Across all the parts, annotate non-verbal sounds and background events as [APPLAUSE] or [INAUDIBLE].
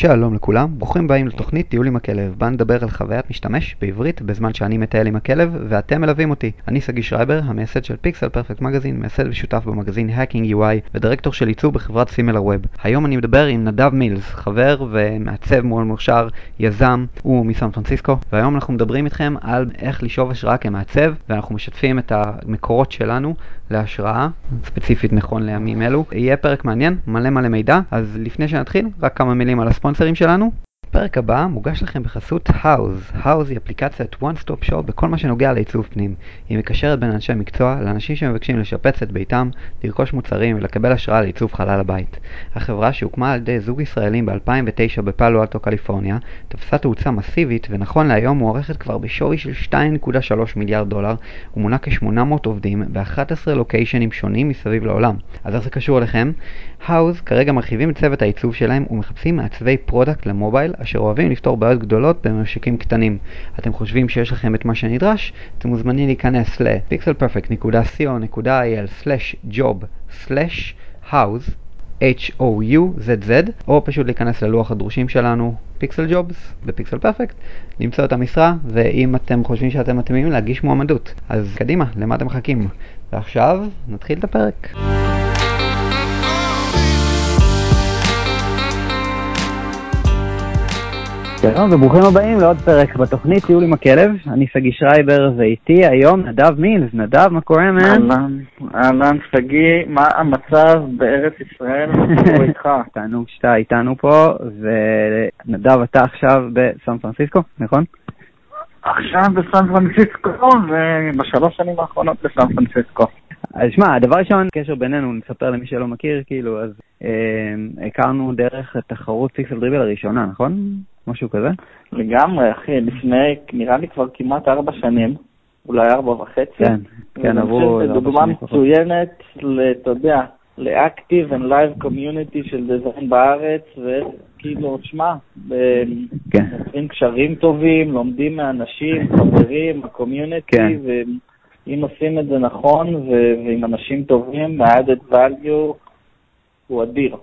שלום לכולם, ברוכים הבאים לתוכנית טיול עם הכלב, בה נדבר על חוויית משתמש בעברית בזמן שאני מטייל עם הכלב ואתם מלווים אותי. אני סגי שרייבר, המייסד של פיקסל פרפקט מגזין, מייסד ושותף במגזין Hacking UI ודירקטור של עיצוב בחברת סימלר ווב. היום אני מדבר עם נדב מילס, חבר ומעצב מאוד מוכשר, יזם, הוא מסן פרנסיסקו, והיום אנחנו מדברים איתכם על איך לשאוב השראה כמעצב ואנחנו משתפים את המקורות שלנו להשראה, ספציפית נכון לימים אלו. יהיה פרק מעניין, מלא מלא מידע, אז לפני שנתחיל, רק כמה מילים על הספונסרים שלנו. הפרק הבא מוגש לכם בחסות House. House היא אפליקציית one stop shop בכל מה שנוגע לעיצוב פנים. היא מקשרת בין אנשי מקצוע לאנשים שמבקשים לשפץ את ביתם, לרכוש מוצרים ולקבל השראה לעיצוב חלל הבית. החברה שהוקמה על ידי זוג ישראלים ב-2009 בפאלו אלטו קליפורניה, תפסה תאוצה מסיבית ונכון להיום מוערכת כבר בשווי של 2.3 מיליארד דולר ומונה כ-800 עובדים ב-11 לוקיישנים שונים מסביב לעולם. אז איך זה קשור אליכם? Houzz כרגע מרחיבים את צוות העיצוב שלהם ומחפשים מעצבי product למובייל אשר אוהבים לפתור בעיות גדולות בממשקים קטנים. אתם חושבים שיש לכם את מה שנדרש? אתם מוזמנים להיכנס ל-pixelperfect.co.il/job/house H-O-U-Z-Z או פשוט להיכנס ללוח הדרושים שלנו פיקסל ג'ובס בפיקסל פרפקט, למצוא את המשרה ואם אתם חושבים שאתם מתאימים להגיש מועמדות. אז קדימה, למה אתם מחכים? ועכשיו נתחיל את הפרק. שלום וברוכים הבאים לעוד פרק בתוכנית טיול עם הכלב. אני סגי שרייבר ואיתי היום נדב מילס. נדב, מה קורה מן? אהלן, אהלן סגי, מה המצב בארץ ישראל? מה קורה איתך? [LAUGHS] תענוג שאתה איתנו פה, ונדב אתה עכשיו בסן פרנסיסקו, נכון? עכשיו בסן פרנסיסקו, ובשלוש שנים האחרונות בסן פרנסיסקו. אז שמע, הדבר ראשון, קשר בינינו, נספר למי שלא מכיר, כאילו, אז אה, הכרנו דרך תחרות פיקסל דריבל הראשונה, נכון? משהו כזה? לגמרי, אחי, לפני, נראה לי כבר כמעט ארבע שנים, אולי ארבע וחצי. כן, כן, עברו... זו דוגמה מצוינת, אתה יודע, לאקטיב and live community של דיזיין בארץ, וכאילו, שמע, כן. מוצאים קשרים טובים, לומדים מאנשים, חברים, הקומיוניטי, כן. ואם עושים את זה נכון, ועם אנשים טובים, ה-added value הוא אדיר.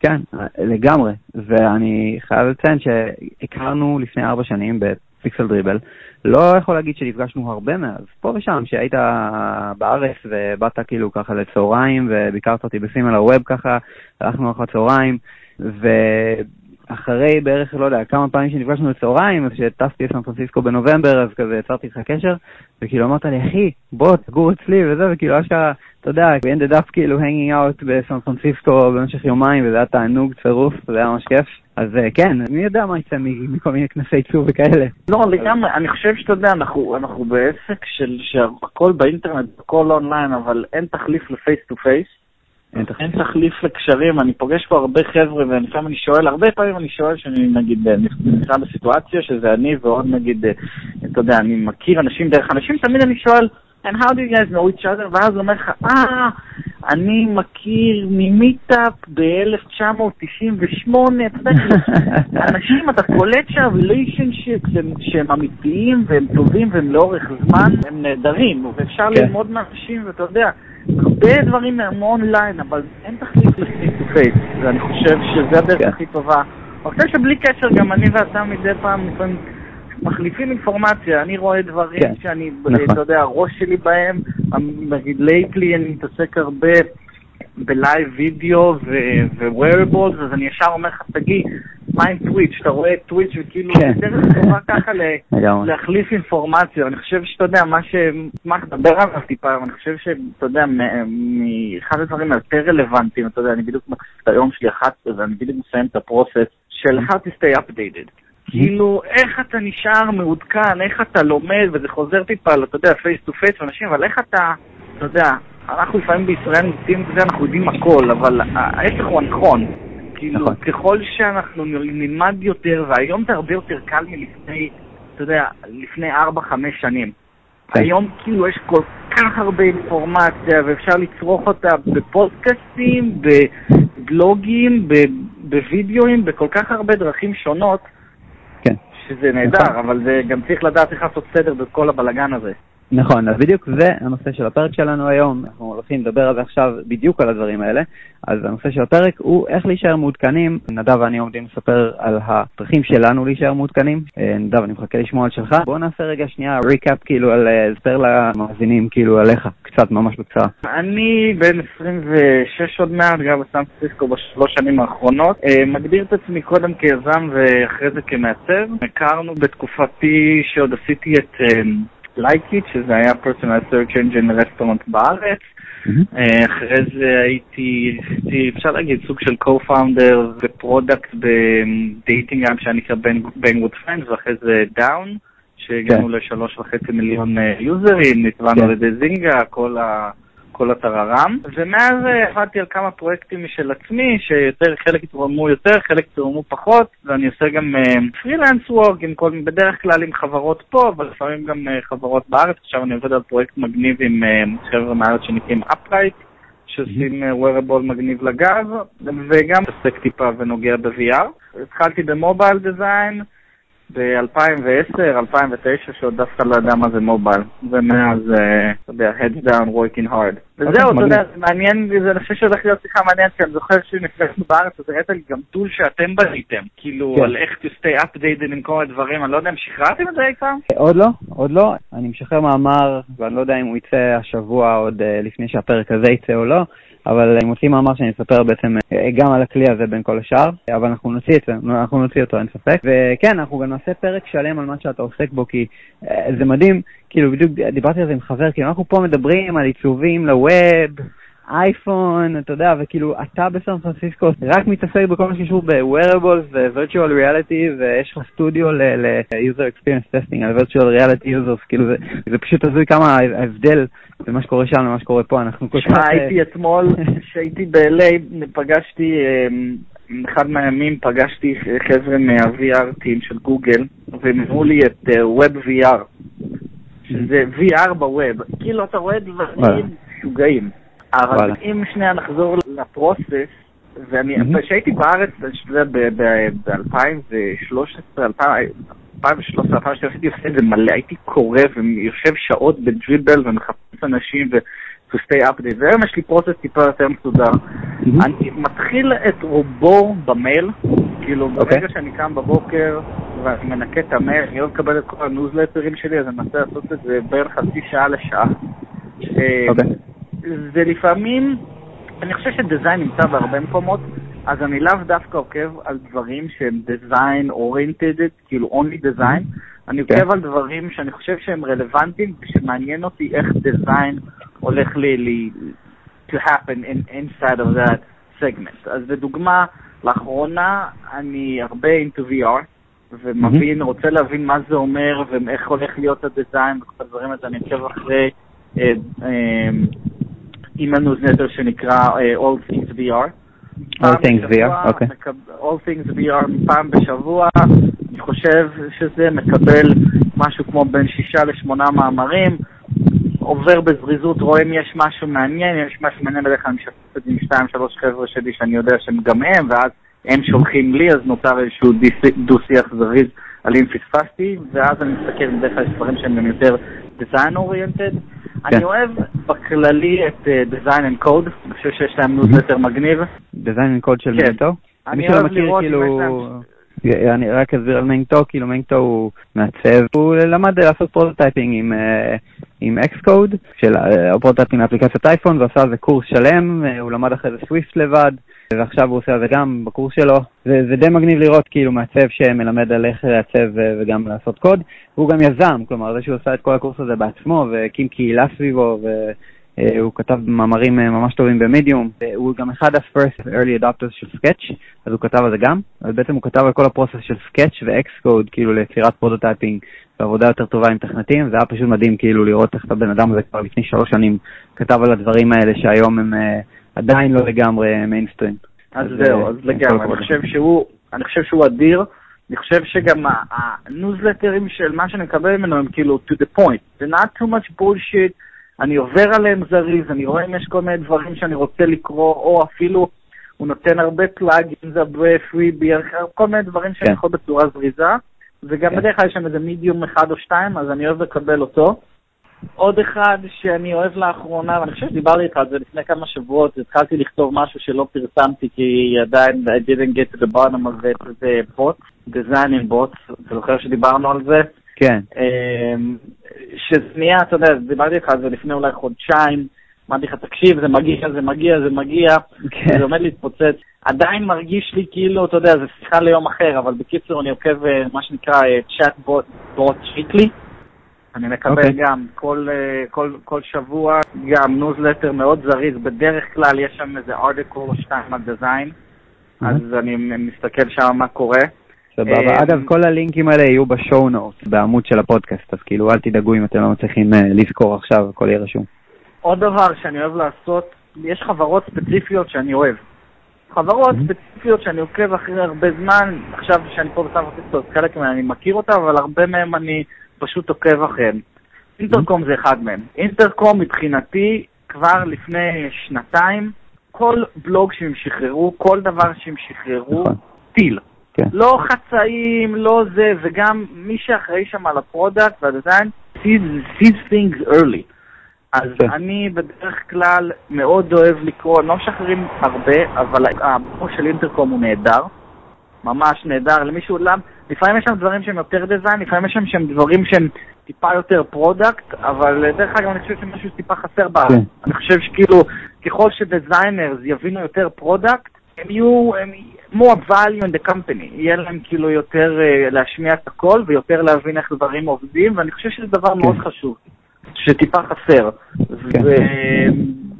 כן, לגמרי, ואני חייב לציין שהכרנו לפני ארבע שנים בפיקסל דריבל, לא יכול להגיד שנפגשנו הרבה מאז, פה ושם, שהיית בארץ ובאת כאילו ככה לצהריים וביקרת אותי בסימלר ווב ככה, הלכנו אחר צהריים, ואחרי בערך, לא יודע, כמה פעמים שנפגשנו לצהריים, אז כשטסתי לסן פרנסיסקו בנובמבר, אז כזה יצרתי לך קשר, וכאילו אמרת לי, אחי, בוא, תגור אצלי וזה, וכאילו אשכרה... אתה יודע, we ended up כאילו hanging out בסן פרנסיסקו במשך יומיים, וזה היה תענוג צרוף, זה היה ממש כיף. אז כן, מי יודע מה יצא מכל מיני כנסי עיצוב וכאלה. לא, לגמרי, אני חושב שאתה יודע, אנחנו, אנחנו בעסק של שהכל באינטרנט, הכל אונליין, אבל אין תחליף ל face to face. אין תחליף לקשרים, אני פוגש פה הרבה חבר'ה, ולפעמים אני שואל, הרבה פעמים אני שואל שאני נגיד נמצא בסיטואציה שזה אני ועוד נגיד, אתה יודע, אני מכיר אנשים דרך אנשים, תמיד אני שואל, and how do you guys know each other? ואז הוא אומר לך, אה, אני מכיר ממיטאפ ב-1998, אתה יודע, אנשים, אתה קולט relationships שהם אמיתיים והם טובים והם לאורך זמן, הם נהדרים, ואפשר ללמוד מאנשים, ואתה יודע, הרבה דברים הם אונליין, אבל אין תחליף ל face ואני חושב שזה הדרך הכי טובה. אני חושב שבלי קשר, גם אני ואתה מדי פעם לפעמים... מחליפים אינפורמציה, אני רואה דברים כן, שאני, נכון. אתה יודע, הראש שלי בהם, נגיד lately אני מתעסק הרבה ב live video ו-wearables, אז אני ישר אומר לך, תגיד, מה עם טוויץ', אתה רואה טוויץ' וכאילו, כן. זה דרך טובה ככה. להחליף אינפורמציה, אני חושב שאתה יודע, מה שאשמח לדבר עליו טיפה, אני חושב שאתה יודע, מ- מאחד הדברים היותר רלוונטיים, אתה יודע, אני בדיוק מתחיל את היום שלי 11, ואני בדיוק מסיים את ה process של how to stay updated. כאילו, איך אתה נשאר מעודכן, איך אתה לומד, וזה חוזר טיפה, אתה יודע, face to face ואנשים, אבל איך אתה, אתה יודע, אנחנו לפעמים בישראל נוטים את זה, אנחנו יודעים הכל, אבל ההפך הוא הנכון. כאילו, נכון. ככל שאנחנו נלמד יותר, והיום זה הרבה יותר קל מלפני, אתה יודע, לפני 4-5 שנים. כן. היום כאילו יש כל כך הרבה אינפורמציה, ואפשר לצרוך אותה בפודקאסטים, בבלוגים, בווידאוים, בכל כך הרבה דרכים שונות, כן. שזה נהדר, נכון. אבל זה גם צריך לדעת איך לעשות סדר בכל הבלגן הזה. נכון, אז בדיוק זה הנושא של הפרק שלנו היום, אנחנו הולכים לדבר על זה עכשיו בדיוק על הדברים האלה. אז הנושא של הפרק הוא איך להישאר מעודכנים. נדב ואני עומדים לספר על הדרכים שלנו להישאר מעודכנים. אה, נדב, אני מחכה לשמוע על שלך. בואו נעשה רגע שנייה ריקאפ, כאילו, על אה, למאזינים, כאילו, עליך, קצת, ממש בקצרה. אני בן 26 עוד מעט, גר בסן פרנסיסקו בשלוש שנים האחרונות. אה, מגדיר את עצמי קודם כיזם ואחרי זה כמעצב. הכרנו בתקופתי שעוד עשיתי את... LikeIt, שזה היה personal search engine restaurant בארץ. אה, אחרי זה הייתי, אפשר להגיד, סוג של co-founder ו product ב dating גם שהיה נקרא Bang With Friends, ואחרי זה Down, שהגענו כן. לשלוש וחצי מיליון יוזרים, אה, נתבענו כן. על ידי זינגה, כל ה... כל הטררם, ומאז עבדתי על כמה פרויקטים משל עצמי, שיותר חלק יתרמו יותר, חלק יתרמו פחות, ואני עושה גם פרילנס uh, וורק, בדרך כלל עם חברות פה, אבל לפעמים גם uh, חברות בארץ. עכשיו אני עובד על פרויקט מגניב עם uh, חבר'ה מארץ שנקראים Upright, שעושים wearable מגניב לגז, וגם מתעסק טיפה ונוגע ב-VR. התחלתי במובייל דיזיין, ב-2010, 2009, שעוד דווקא לא יודע מה זה מובייל, ומאז, אה, אתה יודע, heads down, working hard. וזהו, אוקיי, אתה יודע, זה מעניין, זה אני חושב שהולך להיות שיחה מעניינת, כי אני זוכר שנפגשנו בארץ, אז הראית לי גם טול שאתם בניתם, כאילו, כן. על איך to stay updated עם כל הדברים, אני לא יודע אם שחררתם את זה אי פעם? עוד לא, עוד לא. אני משחרר מאמר, ואני לא יודע אם הוא יצא השבוע עוד אה, לפני שהפרק הזה יצא או לא. אבל אני מוציא מאמר שאני אספר בעצם אה, גם על הכלי הזה בין כל השאר, אבל אנחנו נוציא את זה, אנחנו נוציא אותו, אין ספק. וכן, אנחנו גם נעשה פרק שלם על מה שאתה עוסק בו, כי אה, זה מדהים, כאילו בדיוק דיברתי על זה עם חבר, כאילו אנחנו פה מדברים על עיצובים לווב, אייפון, אתה יודע, וכאילו אתה בסן פרנסיסקו רק מתעסק בכל מה שקשור ב-wearables ו-virtual reality ויש לך סטודיו ל-user experience testing על virtual reality users, כאילו זה, זה פשוט הזוי כמה ההבדל בין מה שקורה שם למה שקורה פה, אנחנו כל כך... הייתי אתמול, [LAUGHS] כשהייתי ב-LA, פגשתי, אמ, אחד מהימים פגשתי חבר'ה מה-VR טים של גוגל, והם הראו לי את אה, Web VR, שזה VR בווב, כאילו אתה רואה דברים משוגעים. אבל אם שנייה נחזור לפרוסס, ואני, כשהייתי בארץ, ב-2013, 2013, 2013, הייתי עושה את זה מלא, הייתי קורא ויושב שעות בדריבל ומחפש אנשים ו... to stay update, והיום יש לי פרוסס טיפה יותר מסודר. אני מתחיל את רובו במייל, כאילו אוקיי. ברגע שאני קם בבוקר ואני מנקה את המייל, אני לא מקבל את כל הניוזלטרים שלי, אז אני מנסה לעשות את זה בין חצי שעה לשעה. אוקיי. אה, זה לפעמים, אני חושב שדיזיין נמצא בהרבה מקומות, אז אני לאו דווקא עוקב על דברים שהם דיזיין אוריינטד, כאילו אונלי דיזיין, אני עוקב כן. על דברים שאני חושב שהם רלוונטיים ושמעניין אותי איך דיזיין הולך לי, to happen in, inside of that segment. אז לדוגמה, לאחרונה אני הרבה into VR, ומבין, mm-hmm. רוצה להבין מה זה אומר ואיך הולך להיות הדיזיין וכל הדברים האלה, אני עוקב אחרי אה, אה, עם הניוזנטר שנקרא uh, All Things VR. All Things VR, אוקיי. All Things VR פעם בשבוע, אני חושב שזה מקבל משהו כמו בין שישה לשמונה מאמרים, עובר בזריזות, רואה אם יש משהו מעניין, יש משהו מעניין בדרך כלל אני משתף את זה עם שתיים שלוש חבר'ה שלי שאני יודע שהם גם הם, ואז הם שולחים לי, אז נוצר איזשהו דו-שיח זריז על אם פספסתי, ואז אני מסתכל בדרך כלל ספרים שהם גם יותר design oriented. אני כן. אוהב בכללי את אה, Design and Code, אני חושב שיש להם ניוזלטר מגניב. Design and Code של כן. Meng To? אני אוהב לראות כאילו... אני רק אסביר על Meng To, כאילו Meng To הוא מעצב, הוא למד לעשות prototyping עם, אה, עם Xcode, של prototyping לאפליקציית אייפון, ועשה על זה קורס שלם, אה, הוא למד אחרי זה Swift לבד, ועכשיו הוא עושה את זה גם בקורס שלו. זה, זה די מגניב לראות כאילו מעצב שמלמד על איך לעצב וגם לעשות קוד. והוא גם יזם, כלומר זה שהוא עשה את כל הקורס הזה בעצמו והקים קהילה סביבו והוא כתב מאמרים ממש טובים במדיום. הוא גם אחד ה-first early adopters של Sketch, אז הוא כתב על זה גם. אז בעצם הוא כתב על כל ה process של Sketch ו-Xcode, כאילו ליצירת prototyping ועבודה יותר טובה עם תכנתים. זה היה פשוט מדהים כאילו לראות איך הבן אדם הזה כבר לפני שלוש שנים כתב על הדברים האלה שהיום הם... עדיין לא לגמרי מיינסטרים. אז זהו, אז לגמרי, אני חושב שהוא, אני חושב שהוא אדיר. אני חושב שגם הניוזלטרים של מה שאני מקבל ממנו הם כאילו to the point. זה not too much bullshit, אני עובר עליהם זריז, אני רואה אם יש כל מיני דברים שאני רוצה לקרוא, או אפילו הוא נותן הרבה פלאגים, זה פריבי, כל מיני דברים שאני כן. יכול בצורה זריזה, וגם כן. בדרך כלל יש שם איזה מידיום אחד או שתיים, אז אני אוהב לקבל אותו. עוד אחד שאני אוהב לאחרונה, ואני חושב שדיברתי איתך על זה לפני כמה שבועות, התחלתי לכתוב משהו שלא פרסמתי כי עדיין I didn't get to the bottom of it, זה בוט, design in bots, אתה זוכר שדיברנו על זה? כן. אמ, ששנייה, אתה יודע, דיברתי איתך על זה לפני אולי חודשיים, אמרתי לך, תקשיב, זה מגיע, זה מגיע, זה מגיע, כן. זה עומד להתפוצץ. עדיין מרגיש לי כאילו, אתה יודע, זה שיחה ליום אחר, אבל בקיצור, אני עוקב, אה, מה שנקרא, Chatbots Weekly. אני מקבל אוקיי. גם כל, אה, כל, כל שבוע, גם ניוזלטר מאוד זריז, בדרך כלל יש שם איזה article או שתיים על design, אז אני מסתכל שם מה קורה. סבבה. אה, אגב, כל הלינקים האלה יהיו ב show notes, בעמוד של הפודקאסט, אז כאילו אל תדאגו אם אתם לא מצליחים אה, לזכור עכשיו, הכל יהיה רשום. עוד דבר שאני אוהב לעשות, יש חברות ספציפיות שאני אוהב. חברות Mhm. ספציפיות שאני עוקב אחרי הרבה זמן, עכשיו שאני פה בסן פרנסיסקו, אז חלק מהם אני מכיר אותם, אבל הרבה מהם אני פשוט עוקב אחריהם. אינטרקום זה אחד מהם. אינטרקום מבחינתי, כבר לפני שנתיים, כל בלוג שהם שחררו, כל דבר שהם שחררו, נכון. טיל. כן. לא חצאים, לא זה, וגם מי שאחראי שם על ה product וה design, sees, sees things early. אז כן. אני בדרך כלל מאוד אוהב לקרוא, לא משחררים הרבה, אבל הבחור של אינטרקום הוא נהדר. ממש נהדר. למישהו, למ... לפעמים יש שם דברים שהם יותר design, לפעמים יש שם שם דברים שהם טיפה יותר product, אבל אה, דרך אגב אני חושב שמשהו טיפה חסר בארץ. כן. אני חושב שכאילו, ככל ש designers יבינו יותר product, הם יהיו הם... more value in the company. יהיה להם כאילו יותר uh, להשמיע את הכל ויותר להבין איך דברים עובדים, ואני חושב שזה דבר כן. מאוד חשוב, שטיפה חסר. כן.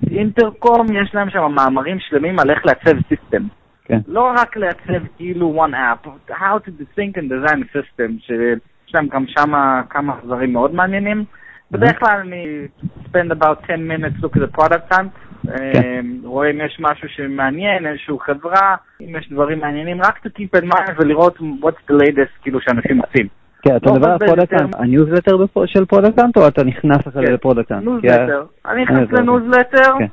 ואינטרקום יש להם שם מאמרים שלמים על איך לעצב סיסטם. כן. לא רק לעצב כאילו one app, how to think and design a system, שיש להם גם שם כמה דברים מאוד מעניינים. בדרך כלל אני spend about 10 minutes look at the product hunt, כן. אמ, רואה אם יש משהו שמעניין, איזושהי חברה, אם יש דברים מעניינים, רק to keep in mind ולראות what's the latest כאילו שאנשים עושים. כן, אתה לא מדבר על Product Hunt, יותר- הניוזלטר של Product Hunt, או אתה נכנס אחרי כן. זה ל Product Hunt? ניוזלטר. אני נכנס ניוזלטר. לניוזלטר, כן.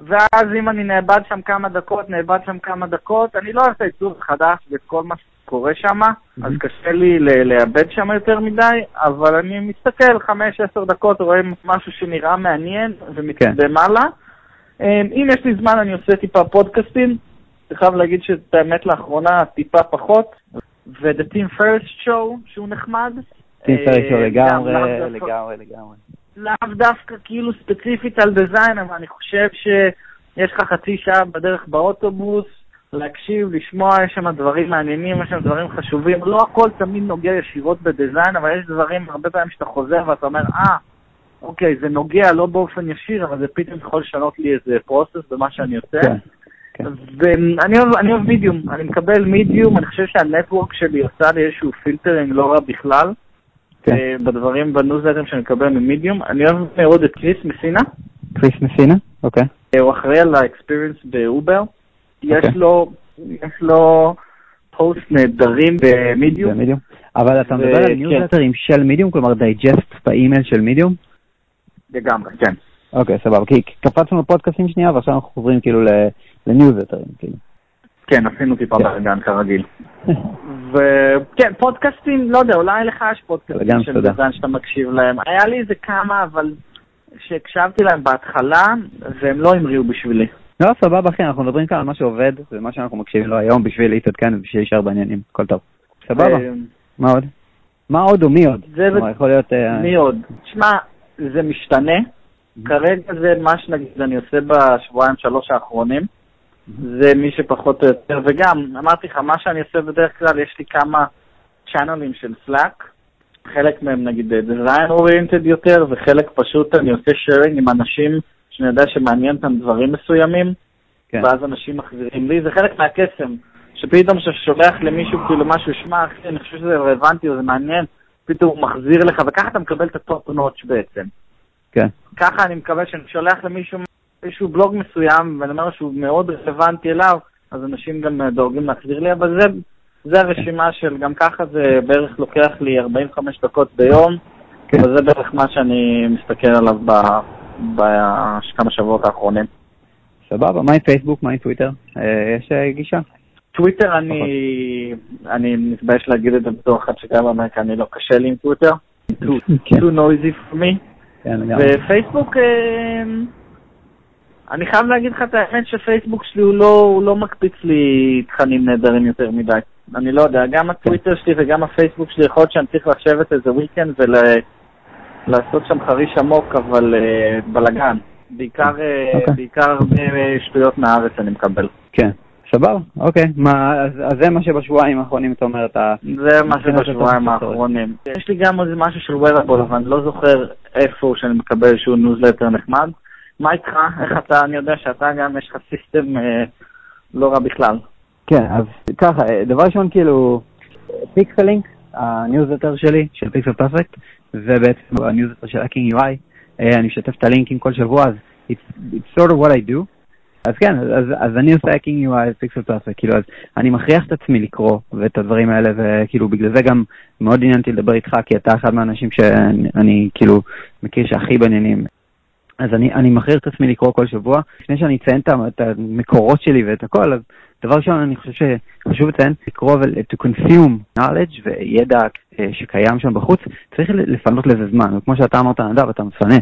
ואז אם אני נאבד שם כמה דקות, נאבד שם כמה דקות, אני לא אוהב את העיצוב החדש ואת כל מה שקורה שם, אז קשה לי לאבד שם יותר מדי, אבל אני מסתכל 5-10 דקות, רואה משהו שנראה מעניין ומתקדם הלאה. אמ, אם יש לי זמן אני עושה טיפה פודקאסטים, אני חייב להגיד שאת האמת לאחרונה טיפה פחות, ו-The Team First Show שהוא נחמד. תמצא אה, איתו גם לגמרי, לגמרי, לגמרי. לאו דווקא כאילו ספציפית על דיזיין, אבל אני חושב שיש לך חצי שעה בדרך באוטובוס, להקשיב, לשמוע, יש שם דברים מעניינים, יש שם דברים חשובים. לא הכל תמיד נוגע ישירות בדיזיין, אבל יש דברים, הרבה פעמים שאתה חוזר ואתה אומר, אה, אוקיי, זה נוגע לא באופן ישיר, אבל זה פתאום יכול לשנות לי איזה פרוסס במה שאני עושה. כן. כן. ואני אוהב, אני אוהב מידיום, אני מקבל מידיום, אני חושב שה network שלי עושה לי איזשהו filtering לא רע בכלל. כן. אה, בדברים בניוזלטרים שאני מקבל ממידיום. אני אוהב מאוד את קריס מסינה, קריס מסינה? אוקיי. אה, הוא אחראי על ה experience ב Uber. יש אוקיי. לו, יש לו פוסט נהדרים במידיום. במדיום. אבל אתה מדבר על כן. ניוזלטרים של מידיום, כלומר digest באימייל של מידיום? לגמרי, כן. אוקיי, סבבה. כי קפצנו לפודקאסטים שנייה, ועכשיו אנחנו חוזרים כאילו ל- לניוזלטרים, כאילו. כן, עשינו טיפה כן. בלאגן כרגיל. [LAUGHS] וכן, פודקאסטים, לא יודע, אולי לך יש פודקאסטים של. דיזיין שאתה מקשיב להם. היה לי איזה כמה, אבל שהקשבתי להם בהתחלה, והם לא המריאו בשבילי. לא, סבבה, אחי, אנחנו מדברים כאן על מה שעובד, ומה שאנחנו מקשיבים לו היום בשביל להתעדכן ובשביל להישאר בעניינים. הכל טוב. סבבה. אה, מה עוד? מה עוד או מי עוד? זה יכול להיות... אה, מי עוד? תשמע, זה משתנה. כרגע זה מה שנגיד אני עושה בשבועיים שלוש האחרונים. זה מי שפחות או יותר, וגם, אמרתי לך, מה שאני עושה בדרך כלל, יש לי כמה צ'אנלים של Slack. חלק מהם נגיד design oriented יותר, וחלק פשוט אני עושה sharing עם אנשים שאני יודע שמעניין אותם דברים מסוימים, כן. ואז אנשים מחזירים לי, זה חלק מהקסם, שפתאום כשאתה שולח למישהו כאילו משהו, שמע אחי, אני חושב שזה רלוונטי או זה מעניין, פתאום הוא מחזיר לך, וככה אתה מקבל את ה top notch בעצם. כן. ככה אני מקווה שאני שולח למישהו איזשהו בלוג מסוים, ואני אומר שהוא מאוד רלוונטי אליו, אז אנשים גם אה, דואגים להחזיר לי, אבל זה, זה הרשימה של, גם ככה זה בערך לוקח לי 45 דקות ביום, כן. וזה בערך מה שאני מסתכל עליו בכמה שבועות האחרונים. סבבה, מה עם פייסבוק? מה עם טוויטר? אה, יש אה, גישה? טוויטר אני, אני מתבייש להגיד את זה בתור אחד שגר באמריקה, אני לא קשה לי עם טוויטר. too, כן. noisy for me. כן. ופייסבוק, אה, אני חייב להגיד לך את האמת שפייסבוק שלי הוא לא, הוא לא מקפיץ לי תכנים נהדרים יותר מדי. אני לא יודע, גם הטוויטר שלי וגם הפייסבוק שלי, יכול להיות שאני צריך לשבת איזה weekend ולעשות שם חריש עמוק, אבל uh, בלאגן. בעיקר, okay. אוקיי. בעיקר הרבה שטויות מהארץ אני מקבל. כן. סבבה, אוקיי. מה, אז, אז זה מה שבשבועיים האחרונים אתה אומר, אתה... זה מה שבשבועיים האחרונים. יש לי גם עוד משהו של wearable, אבל אני לא זוכר איפה שאני מקבל איזשהו ניוזלטר נחמד. מה איתך? איך אתה? אני יודע שאתה גם, יש לך system אה, לא רע בכלל. כן, אז ככה, אה, דבר ראשון, כאילו, פיקסלינק, הניוזלטר שלי, של Pixel Perfect, זה בעצם הניוזלטר של Hacking UI. אה, אני משתף את הלינקים כל שבוע, אז it's, it's sort of what I do. אז כן, אז, אז אני עושה Hacking UI Pixel Perfect, כאילו, אז אני מכריח את עצמי לקרוא ואת הדברים האלה, וכאילו, בגלל זה גם מאוד עניינתי לדבר איתך, כי אתה אחד מהאנשים שאני כאילו מכיר שהכי בעניינים. אז אני, אני מכריח את עצמי לקרוא כל שבוע. לפני שאני אציין את המקורות שלי ואת הכל, אז דבר ראשון, אני חושב שחשוב לציין, לקרוא ו- to consume knowledge וידע אה, שקיים שם בחוץ, צריך לפנות לזה זמן. וכמו שאתה אמרת, נדב, אתה מפנה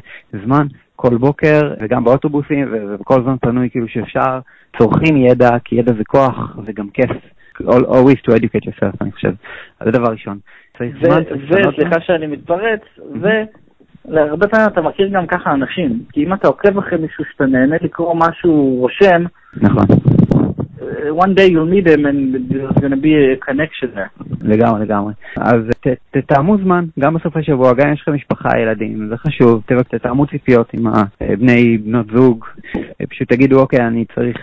זמן כל בוקר, וגם באוטובוסים, ובכל זמן פנוי כאילו שאפשר, צורכים ידע, כי ידע זה כוח, זה גם כיף. always to educate yourself, אני חושב. אז זה דבר ראשון. וסליחה שאני מתפרץ, ו... להרבה פעמים אתה מכיר גם ככה אנשים, כי אם אתה עוקב אחרי מישהו שאתה נהנה לקרוא מה שהוא רושם, נכון. One day you'll meet him and there's going to be a connection there. לגמרי, לגמרי. אז תתאמו זמן, גם בסופי שבוע, גם אם יש לכם משפחה, ילדים, זה חשוב, תתאמו ציפיות עם בני, בנות זוג, פשוט תגידו, אוקיי, אני צריך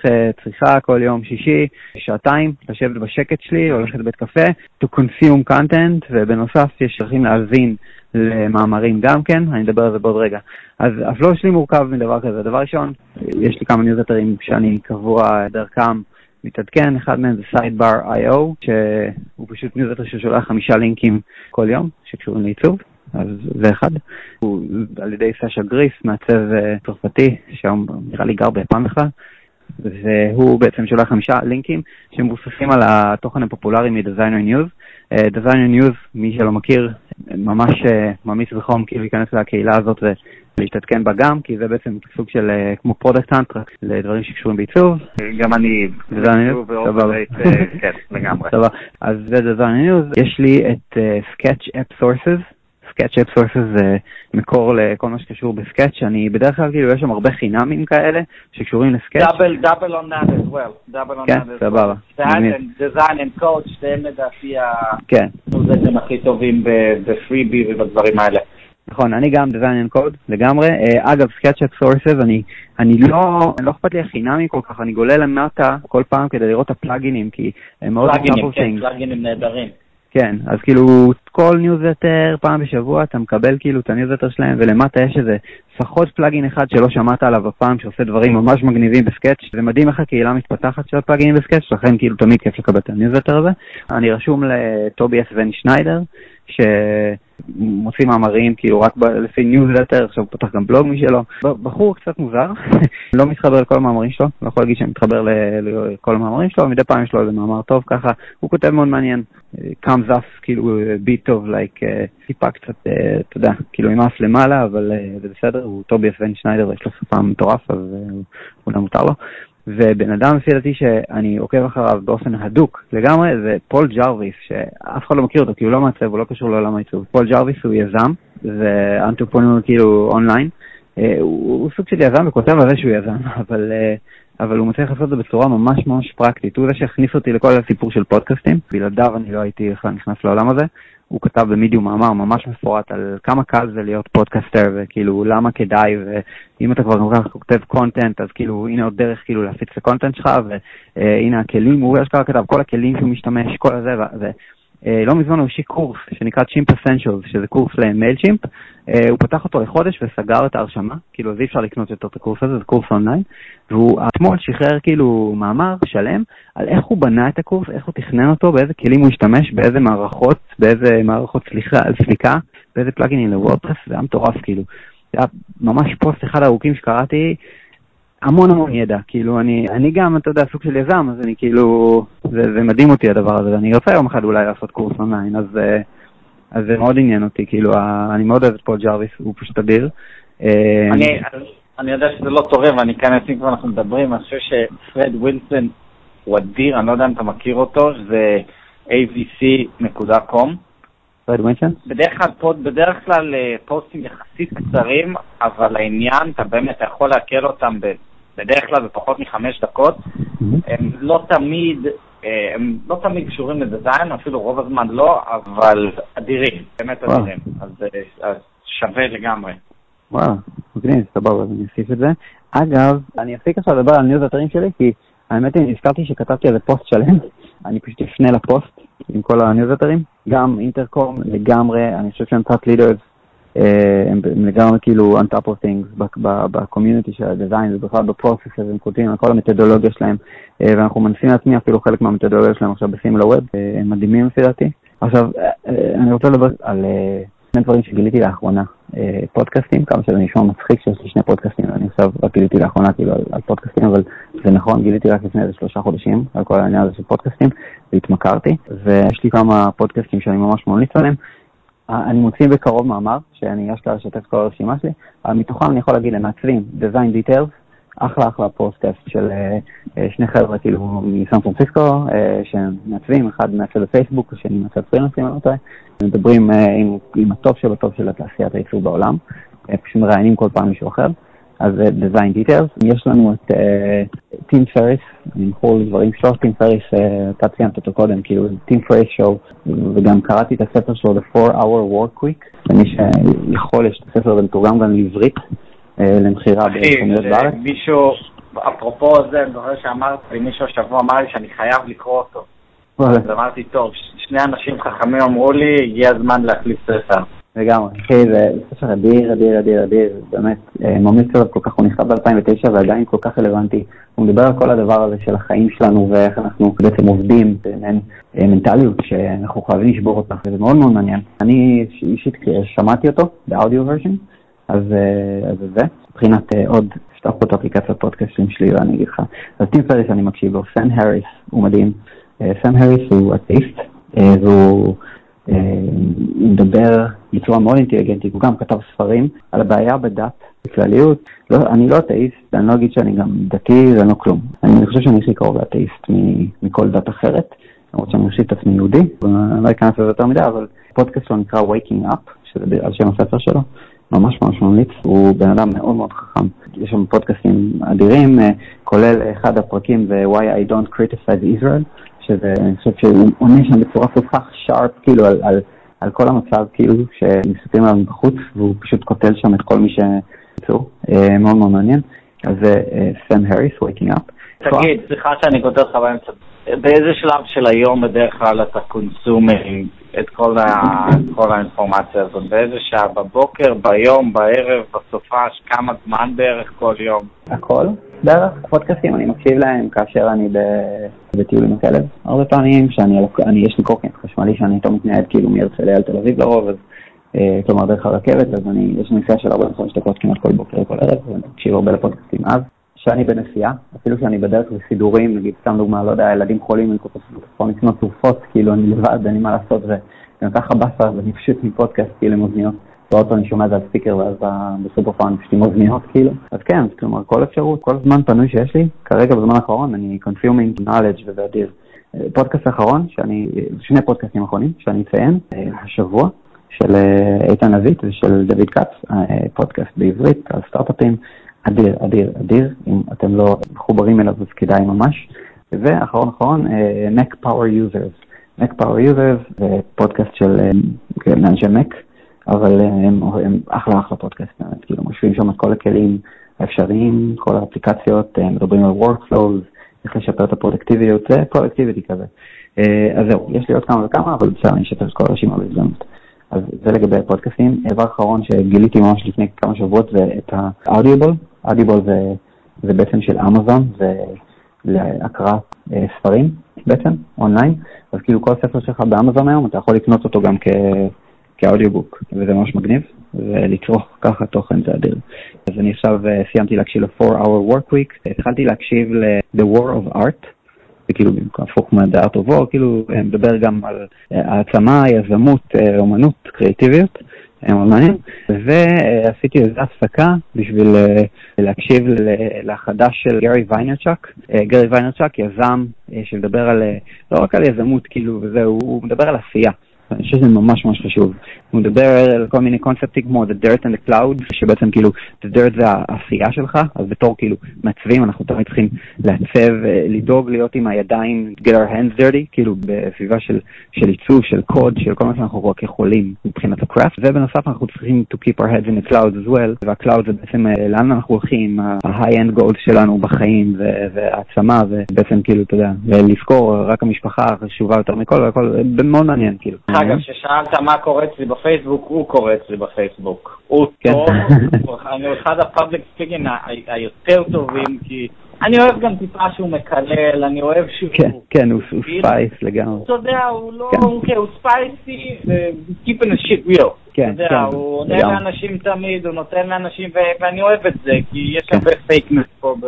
צריכה כל יום שישי, שעתיים, לשבת בשקט שלי, הולכת לבית קפה, to consume content, ובנוסף יש דרכים להאזין למאמרים גם כן, אני אדבר על זה בעוד רגע. אז ה flow שלי מורכב מדבר כזה. דבר ראשון, יש לי כמה ניוזלטרים שאני קבוע דרכם מתעדכן, אחד מהם זה Sidebar.io, שהוא פשוט ניוזלטר ששולח חמישה לינקים כל יום שקשורים לעיצוב. אז זה אחד. הוא על ידי סשה גרייף, מעצב אה, צרפתי, שהיום נראה לי גר ביפן בכלל. והוא בעצם שולח חמישה לינקים שמבוססים על התוכן הפופולרי מ-Designer News. Designer News, מי שלא מכיר, ממש אה, ממליץ בחום כאילו להיכנס לקהילה הזאת ולהתעדכן בה גם, כי זה בעצם סוג של אה, כמו פרודקט אנטרק לדברים שקשורים בעיצוב. גם אני סבבה. אה, כן, לגמרי. סבבה. אז זה Designer News. יש לי את Sketch App Sources. SketchUp Sources זה מקור לכל מה שקשור בסקאץ', אני בדרך כלל כאילו יש שם הרבה חינמים כאלה שקשורים לסקאץ'. דאבל, דאבל on that as well. דאבל on כן, that as סבבה. well. design and code, שתיהם לדעתי כן. המוזיקים הכי טובים ב freebie ובדברים האלה. נכון, אני גם design and code לגמרי. Uh, אגב, Sketch App Sources, אני, אני לא, לא אכפת לי החינמי כל כך, אני גולל למטה כל פעם כדי לראות את הפלאגינים, כי הם מאוד פלאגינים, כן, פלאגינים נהדרים. כן, אז כאילו כל ניוזלטר פעם בשבוע אתה מקבל כאילו את הניוזלטר שלהם ולמטה יש איזה לפחות פלאגין אחד שלא שמעת עליו הפעם שעושה דברים ממש מגניבים ב Sketch זה מדהים איך הקהילה מתפתחת של הפלאגינים ב Sketch לכן כאילו תמיד כיף לקבל את הניוזלטר הזה. אני רשום לטוביאס ון שניידר שמוציא מאמרים כאילו רק ב- לפי ניוזלטר, עכשיו הוא פתח גם בלוג משלו. בחור קצת מוזר, [LAUGHS] לא מתחבר לכל המאמרים שלו, לא יכול להגיד שאני מתחבר לכל המאמרים שלו, מדי פעם יש לו איזה מאמר טוב ככה, הוא כותב מאוד מעניין, comes off כאילו bit too, like, טיפה קצת, אתה יודע, כאילו עם אף למעלה, אבל זה בסדר, הוא טוביאס ון שניידר ויש לו שפה מטורף, אז אולי מותר לו. ובן אדם לפי דעתי שאני עוקב אחריו באופן הדוק לגמרי זה פול ג'רוויס שאף אחד לא מכיר אותו כי הוא לא מעצב, הוא לא קשור לעולם העיצוב. פול ג'רוויס הוא יזם ו entrepreneur כאילו אונליין. הוא, הוא סוג של יזם וכותב על זה שהוא יזם [LAUGHS] אבל, אבל הוא מצליח לעשות את זה בצורה ממש ממש פרקטית. הוא זה שהכניס אותי לכל הסיפור של פודקאסטים, בלעדיו אני לא הייתי נכנס לעולם הזה. הוא כתב במדיום מאמר ממש מפורט על כמה קל זה להיות פודקאסטר וכאילו למה כדאי ואם אתה כבר כותב content אז כאילו הנה עוד דרך כאילו להפיץ את ה content שלך והנה הכלים, הוא אשכרה כתב כל הכלים שהוא משתמש, כל הזה ולא מזמן הוא השיק קורס שנקרא Chimp Essentials שזה קורס ל MailChimp הוא פתח אותו לחודש וסגר את ההרשמה, כאילו אז אי אפשר לקנות יותר את הקורס הזה, זה קורס אונליין והוא אתמול שחרר כאילו מאמר שלם על איך הוא בנה את הקורס, איך הוא תכנן אותו, באיזה כלים הוא השתמש, באיזה מערכות, באיזה מערכות סליחה, סליקה, באיזה פלאגינים ל WordPress, זה היה מטורף כאילו. זה היה ממש פוסט אחד הארוכים שקראתי, המון המון ידע, כאילו אני, אני גם, אתה יודע, סוג של יזם, אז אני כאילו, זה, זה מדהים אותי הדבר הזה, ואני רוצה יום אחד אולי לעשות קורס אונליין, אז, אז זה מאוד עניין אותי, כאילו, אני מאוד אוהב את פול ג'רוויס, הוא פשוט אדיר. אה, אני יודע שזה לא תורם, אני כאן אשים כבר אנחנו מדברים, אני חושב שפרד ווילסון הוא אדיר, אני לא יודע אם אתה מכיר אותו, זה avc.com. ווילסון? בדרך כלל, בדרך כלל אה, פוסטים יחסית קצרים, אבל העניין, אתה באמת יכול לעכל אותם בדרך כלל בפחות מחמש דקות. הם לא תמיד, אה, הם לא תמיד קשורים ל design, אפילו רוב הזמן לא, אבל אדירים, באמת אדירים. אז, אז שווה לגמרי. וואלה, מגניב, סבבה, אז אני אוסיף את זה. אגב, אני אפסיק עכשיו לדבר על ניוזלטרים שלי, כי האמת היא, נזכרתי שכתבתי על זה פוסט שלם, [LAUGHS] אני פשוט אפנה לפוסט עם כל הניוזלטרים. גם אינטרקום לגמרי, אני חושב שהם thought leaders, אה, הם לגמרי כאילו on top of things בקומיוניטי של הדיזיין ובכלל בפרוסס הזה, הם כותבים על כל המתודולוגיה שלהם, אה, ואנחנו מנסים להטמיע אפילו חלק מהמתודולוגיה שלהם עכשיו בשים לווב, אה, הם מדהימים לפי דעתי. עכשיו, אני רוצה לדבר על שני דברים שגיליתי לאחרונה. פודקאסטים, כמה שזה נשמע מצחיק שיש לי שני פודקאסטים, אני עכשיו רק גיליתי לאחרונה כאילו על פודקאסטים, אבל זה נכון, גיליתי רק לפני איזה שלושה חודשים על כל העניין הזה של פודקאסטים, והתמכרתי, ויש לי כמה פודקאסטים שאני ממש ממליץ עליהם. אני מוציא בקרוב מאמר, שאני אשכרה אשתף כל הרשימה שלי, אבל מתוכם אני יכול להגיד למעצבים, design details, אחלה אחלה פודקאסט של אה, אה, שני חבר'ה כאילו מסן פרנסיסקו אה, שמעצבים, אחד מעצב בפייסבוק, השני מעצב פרילנסר, אם אני לא טועה, מדברים עם, עם הטוב שבטוב של תעשיית העיצוב בעולם, פשוט מראיינים כל פעם מישהו אחר. אז design details, יש לנו את טים פריס, אני מכור לדברים שלו, טים פריס, אתה ציינת אותו קודם, כאילו טים פריס show, וגם קראתי את הספר שלו, The 4 Hour Work Week, למי שיכול, יש את הספר הזה מתורגם גם לעברית, אה, למכירה בחנויות בארץ. מישהו, אפרופו זה, אני זוכר שאמרתי, מישהו השבוע אמר לי שאני חייב לקרוא אותו. אז אמרתי, טוב, שני אנשים חכמים אמרו לי, הגיע הזמן להחליף ספר. לגמרי, אחי, זה ספר אדיר, אדיר, אדיר, אדיר, באמת, אה, ממליץ עליו כל כך, הוא נכתב ב-2009 ועדיין כל כך רלוונטי. הוא מדבר על כל הדבר הזה של החיים שלנו ואיך אנחנו בעצם עובדים, במעין אה, מנטליות שאנחנו חייבים לשבור אותה, וזה מאוד מאוד מעניין. אני אישית שמעתי אותו באודיו ורשן, אז, אה, אז זה, מבחינת אה, עוד, אפתח פה את אפליקציית פודקאסטים שלי ואני אגיד לך. אז טים פריס אני מקשיב לו, סם האריס הוא מדהים. סם האריס הוא אתאיסט, והוא מדבר בצורה מאוד אינטליגנטית, הוא גם כתב ספרים על הבעיה בדת בכלליות. לא, אני לא אתאיסט, אני לא אגיד שאני גם דתי, זה לא כלום. אני חושב שאני הכי קרוב לאתאיסט מכל דת אחרת, למרות שאני חושב את עצמי יהודי, ואני לא אכנס לזה יותר מדי, אבל פודקאסט שלו נקרא Waking Up, שזה על שם הספר שלו. ממש ממש ממליץ, הוא בן אדם מאוד מאוד חכם. יש שם פודקאסטים אדירים, אה, כולל אחד הפרקים ב-Why I Don't Criticize Israel, שזה, אני חושב שהוא עונה שם בצורה כל כך שרפ, כאילו, על, על, על כל המצב, כאילו, שמסתכלים עליו מבחוץ, והוא פשוט קוטל שם את כל מי שיצאו, אה, מאוד מאוד מעניין. אז זה סם הריס, Waking Up. תגיד, סליחה שאני כותב לך באמצע, באיזה שלב של היום בדרך כלל אתה קונסומר את כל, ה... כל האינפורמציה הזאת? באיזה שעה? בבוקר, ביום, בערב, בסופש? כמה זמן בערך כל יום? הכל. בערך פודקאסטים, אני מקשיב להם כאשר אני בטיול עם הכלב. הרבה פעמים שאני, אני, יש לי קורקינט חשמלי שאני איתו מתנהל כאילו מהרצליה על תל אביב לרוב, אז אה, כלומר דרך הרכבת, אז אני, יש לי נסיעה של 45 דקות כמעט כל בוקר וכל ערב, ואני מקשיב הרבה לפודקאסטים אז. שאני בנסיעה, אפילו שאני בדרך לסידורים, נגיד, סתם דוגמה, לא יודע, ילדים חולים, אני כל כך לקנות תרופות, כאילו, אני לבד, אין לי מה לעשות, וגם ככה באסה, ואני פשוט עם פודקאסט, כאילו, עם אוזניות. באוטו אני שומע את זה על ספיקר, ואז בסופרפארם אני פשוט עם אוזניות, כאילו. אז כן, כלומר, כל אפשרות, כל זמן פנוי שיש לי, כרגע בזמן האחרון, אני consuming knowledge וזה אדיר. פודקאסט האחרון, שאני, שני פודקאסטים אחרונים, שאני אציין, השבוע, של אה, איתן אביט ושל דוד כץ, אה, פודקאסט בעברית על סטארט-אפים. אדיר, אדיר, אדיר, אם אתם לא מחוברים אליו אז כדאי ממש. ואחרון אחרון, אה, Mac Power Users. Mac Power Users זה פודקאסט של כן, אנשי Mac, אבל אה, הם, הם אחלה אחלה פודקאסט, באמת, כאילו משווים שם את כל הכלים האפשריים, כל האפליקציות, מדברים על Workflows, איך לשפר את הפרודקטיביות, זה productivity כזה. אז זהו, יש לי עוד כמה וכמה, אבל בסדר, אני אשתף את כל הרשימה בהזדמנות. אז זה לגבי הפודקאסטים. דבר אחרון שגיליתי ממש לפני כמה שבועות זה את ה Audible. Audible זה, זה בעצם של אמזון, זה להקראת אה, ספרים בעצם, אונליין, אז כאילו כל ספר שלך באמזון היום, אתה יכול לקנות אותו גם כ... כאודיובוק, וזה ממש מגניב, ולצרוך ככה תוכן זה אדיר. אז אני עכשיו אה, סיימתי להקשיב ל-4 hour work week, התחלתי להקשיב ל-The War of Art, זה כאילו הפוך Art of War, כאילו מדבר גם על אה, העצמה, יזמות, אומנות, קריאטיביות. מאוד מעניין. ועשיתי איזו הפסקה בשביל להקשיב לחדש של גרי ויינרצ'וק. גרי ויינרצ'וק יזם שמדבר על, לא רק על יזמות כאילו וזהו, הוא מדבר על עשייה. אני חושב שזה ממש ממש חשוב. הוא מדבר על כל מיני קונספטים כמו The Dirt and the Cloud, שבעצם כאילו, The Dirt זה העשייה שלך, אז בתור כאילו מעצבים, אנחנו תמיד צריכים לעצב, אה, לדאוג להיות עם הידיים, get our hands dirty, כאילו בסביבה של, של עיצוב, של קוד, של כל מה שאנחנו רק יכולים מבחינת ה craft, ובנוסף אנחנו צריכים to keep our heads in the cloud as well, וה cloud זה בעצם אה, לאן אנחנו הולכים, ה-high-end goals שלנו בחיים, והעצמה, ובעצם כאילו, אתה יודע, לזכור, רק המשפחה חשובה יותר מכל, והכל מאוד מעניין, כאילו. אגב, כששאלת מה קורה אצלי בפייסבוק, הוא קורא אצלי בפייסבוק. הוא כן. טוב, אני אחד ה public speakers היותר טובים, כי אני אוהב גם טיפה שהוא מקלל, אני אוהב שהוא... כן, כן, הוא כאילו, spicy לגמרי. אתה יודע, הוא לא... כן. הוא כן, spicy, ו-keeping the shit real. כן, אתה יודע, כן, הוא עונה. לאנשים תמיד, הוא נותן לאנשים, ואני אוהב את זה, כי יש כן. הרבה fakeness פה ב...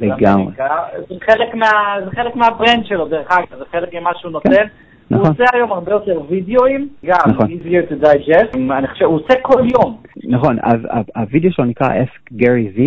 לגמרי. באמריקה. זה חלק מה- זה חלק מה brand שלו, דרך אגב, זה חלק ממה שהוא נותן. הוא נכון. עושה היום הרבה יותר וידאוים, גם נכון. easier to digest, אני חושב, הוא עושה כל יום. נכון, אז ה- הווידאו שלו נקרא Ask Gary V,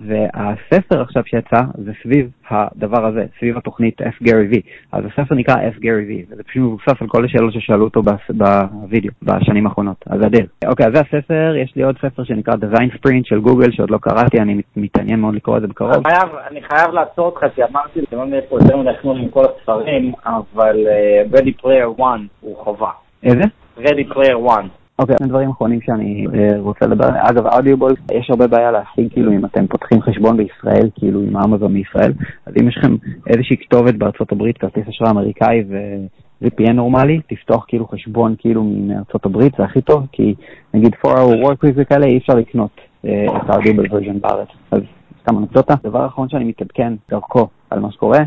והספר עכשיו שיצא זה סביב הדבר הזה, סביב התוכנית Ask Gary V. אז הספר נקרא Ask Gary V, וזה פשוט מבוסס על כל השאלות ששאלו אותו בווידאו בשנים האחרונות, אז זה אדיר. אוקיי, אז זה הספר, יש לי עוד ספר שנקרא Design Sprint של גוגל, שעוד לא קראתי, אני מת- מתעניין מאוד לקרוא את זה בקרוב. אני חייב- אני חייב לעצור אותך, כי אמרתי, אני לא נהיה פה יותר מדי חנון עם כל הספרים, אבל אה, Ready Player One הוא חובה. איזה? Ready Player One. אוקיי, שני דברים אחרונים שאני אה, רוצה לדבר עליהם. אגב, אודיובול, יש הרבה בעיה להשיג, כאילו, אם אתם פותחים חשבון בישראל, כאילו, עם אמזון מישראל, אז אם יש לכם איזושהי כתובת בארצות הברית, כרטיס אשראי אמריקאי ו-VPN נורמלי, תפתוח כאילו חשבון כאילו מארצות הברית, זה הכי טוב, כי נגיד 4-hour work week וכאלה, אי אפשר לקנות אה, את האודיובול version בארץ. אז סתם אנקדוטה. דבר אחרון שאני מתעדכן דרכו על מה שקורה,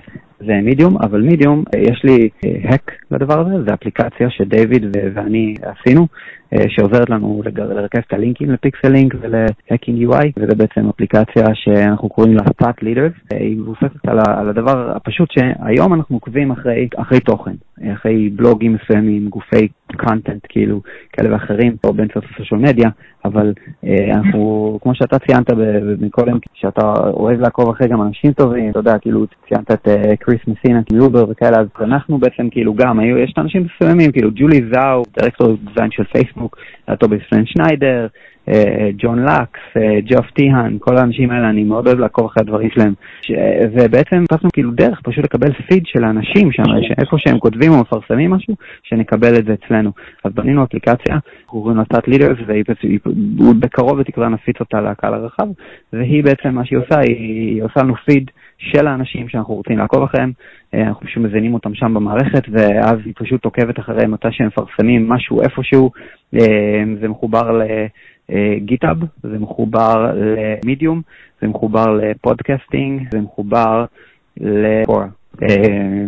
זה מידיום, אבל מידיום, אה, יש לי האק לדבר הזה, זה אפליקציה שדייוויד ואני עשינו, אה, שעוזרת לנו לרכז את הלינקים לפיקסל לינק ולהקינג UI, וזה בעצם אפליקציה שאנחנו קוראים לה Stat Leaders, אה, היא מבוססת על, על הדבר הפשוט שהיום אנחנו עוקבים אחרי, אחרי תוכן, אה, אחרי בלוגים מסוימים, גופי content כאילו כאלה ואחרים, או באמצעות הסושיאל מדיה, אבל אה, אנחנו, כמו שאתה ציינת מקודם, שאתה אוהב לעקוב אחרי גם אנשים טובים, אתה יודע, כאילו ציינת את אה, קריס מסינה, יובר וכאלה, אז אנחנו בעצם כאילו גם, היו, יש אנשים מסוימים, כאילו ג'ולי זאו, דירקטור דיזיין של פייסבוק, טובי ספן שניידר, אה, ג'ון לקס, אה, ג'וף טיהן, כל האנשים האלה, אני מאוד אוהב לעקוב אחרי הדברים שלהם. ש- ובעצם פסנו כאילו דרך פשוט לקבל פיד של האנשים שם, שאיפה שהם כותבים או מפרסמים משהו, שנקבל את זה אצלנו. אז בנינו אפליקציה, קוראים לה והיא בעצם- היא- בקרוב בתקווה נפיץ אותה לקהל הרחב, והיא בעצם מה שהיא עושה, היא, היא עושה לנו פיד של האנשים שאנחנו רוצים לעקוב אחריהם, אה, אנחנו פשוט מזינים אותם שם במערכת, ואז היא פשוט עוקבת אחריהם מתי שהם מפרסמים משהו איפשהו, אה, זה מחובר ל... גיטאב, זה מחובר למידיום, זה מחובר לפודקאסטינג, זה מחובר לקורה, אה,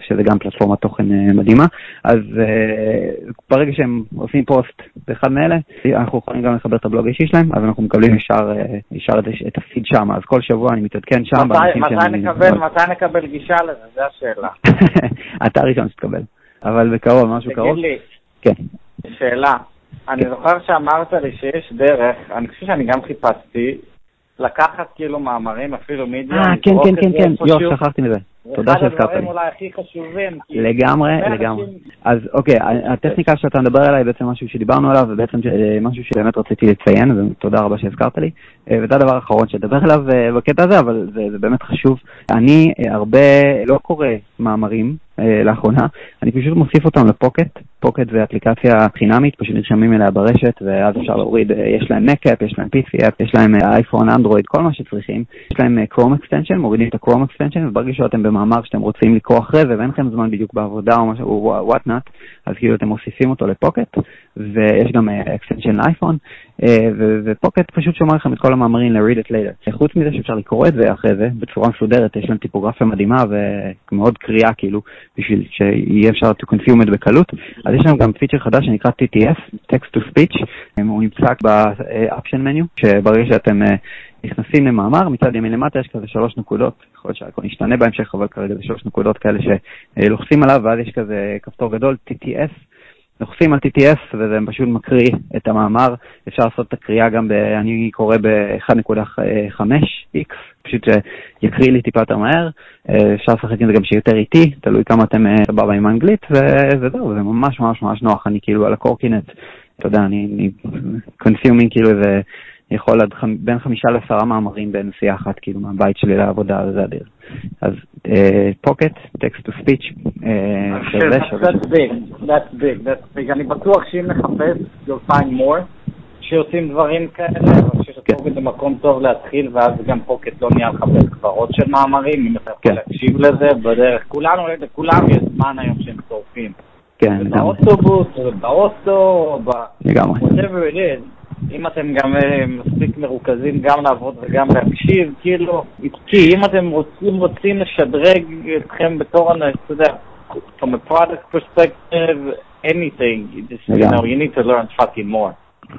שזה גם פלטפורמת תוכן אה, מדהימה. אז אה, ברגע שהם עושים פוסט באחד מאלה, אנחנו יכולים גם לחבר את הבלוג האישי שלהם, אז אנחנו מקבלים ישר, אה, ישר את, הפיד שם, אז כל שבוע אני מתעדכן שם. מתי- מתי שאני- נקבל- מתי נקבל גישה לזה? זו השאלה. [LAUGHS] אתה הראשון שתקבל, אבל בקרוב, משהו קרוב. תגיד לי, כן. שאלה. אני זוכר שאמרת לי שיש דרך, אני חושב שאני גם חיפשתי, לקחת כאילו מאמרים, אפילו מידיום, אה, כן, כן, כן, כן, איפשהו. יו, שכחתי מזה. תודה שהזכרת לי. אולי הכי חשובים. לגמרי, לגמרי. אז אוקיי, הטכניקה שאתה מדבר עליה היא בעצם משהו שדיברנו עליו, ובעצם אה, משהו שבאמת רציתי לציין, ותודה רבה שהזכרת לי. אה, וזה הדבר האחרון שדבר עליו אה, בקטע הזה, אבל זה, באמת חשוב. אני הרבה לא קורא מאמרים לאחרונה, אני פשוט מוסיף אותם לפוקט. פוקט זה אפליקציה חינמית, פשוט נרשמים אליה ברשת, ואז אפשר להוריד, אה, יש להם מקאפ, יש להם PCF, יש להם אה, אייפון, אנדרואיד, כל מה שצריכים. יש להם Chrome extension, מורידים את ה Chrome extension, וברגע שאתם במאמר שאתם רוצים לקרוא אחרי זה, ואין לכם זמן בדיוק בעבודה או משהו, what not, אז כאילו אתם מוסיפים אותו ל Pocket, ויש גם extension לאייפון, אה, ו Pocket פשוט שומר לכם את כל המאמרים ל-read it later. חוץ מזה שאפשר לקרוא את זה אחרי זה בצורה מסודרת, יש להם טיפוגרפיה מדהימה ומאוד קריאה כאילו, בשביל שיהיה אפשר to consume את בקלות. אז יש להם גם פיצ'ר חדש שנקרא TTS, Text to Speech, הוא נמצא ב-Option menu, שברגע שאתם אה, נכנסים למאמר, מצד ימין למטה יש כזה שלוש נקודות, יכול להיות שהכל ישתנה בהמשך, אבל כרגע זה שלוש נקודות כאלה שלוחצים עליו, ואז יש כזה כפתור גדול, TTS, לוחצים על TTS וזה פשוט מקריא את המאמר. אפשר לעשות את הקריאה גם, ב, אני קורא ב-1.5x, פשוט שיקריא לי טיפה יותר מהר. אה, אפשר לשחק עם זה גם שיותר איטי, תלוי כמה אתם אה, סבבה עם האנגלית, וזהו, זה ממש ממש ממש נוח, אני כאילו על הקורקינט, אתה יודע, אני consuming כאילו איזה... יכול עד חמ... בין חמישה לעשרה מאמרים בנסיעה אחת, כאילו, מהבית שלי לעבודה, זה אדיר. אז Pocket, text to speech, שווה, שווה. That's big, that's big, that's big. אני בטוח שאם נחפש, you'll find more, שעושים דברים כאלה, אבל ש Pocket זה מקום טוב להתחיל, ואז גם Pocket לא נהיה לחפש כברות של מאמרים, אם אתה יכול להקשיב לזה בדרך. כולנו, לכולם יש זמן היום שהם שורפים. כן, לגמרי. באוטובוס, באוטו, ב... לגמרי. אם אתם גם מספיק מרוכזים גם לעבוד וגם להקשיב, כאילו, כי אם אתם רוצים, רוצים לשדרג אתכם בתור, אתה יודע, from a product perspective, anything, you just, you know, you need to learn fucking more.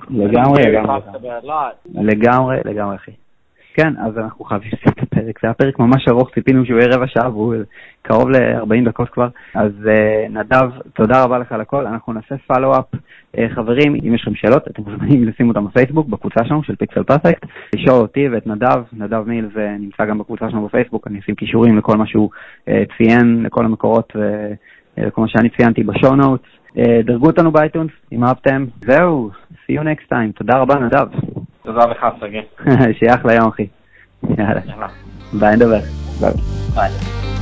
לגמרי, לגמרי. לגמרי, לגמרי, אחי. כן, אז אנחנו חייבים לסיים את הפרק. זה היה פרק ממש ארוך, ציפינו שהוא יהיה רבע שעה והוא קרוב ל-40 דקות כבר. אז uh, נדב, תודה רבה לך על הכל. אנחנו נעשה פלו-אפ. Uh, חברים, אם יש לכם שאלות, אתם מוזמנים לשים אותם בפייסבוק, בקבוצה שלנו של פיקסל פרפקט. לשאול אותי ואת נדב, נדב מיל, זה נמצא גם בקבוצה שלנו בפייסבוק. אני אשים קישורים לכל מה שהוא uh, ציין, לכל המקורות ולכל מה שאני ציינתי בשואו נוטס. דרגו אותנו באייטונס, אם אהבתם. זהו, see you next time. תודה רבה, נדב. תודה לך, סגי. [LAUGHS] שיהיה אחלה יום, אחי. יאללה. ביי, נדבר. ביי.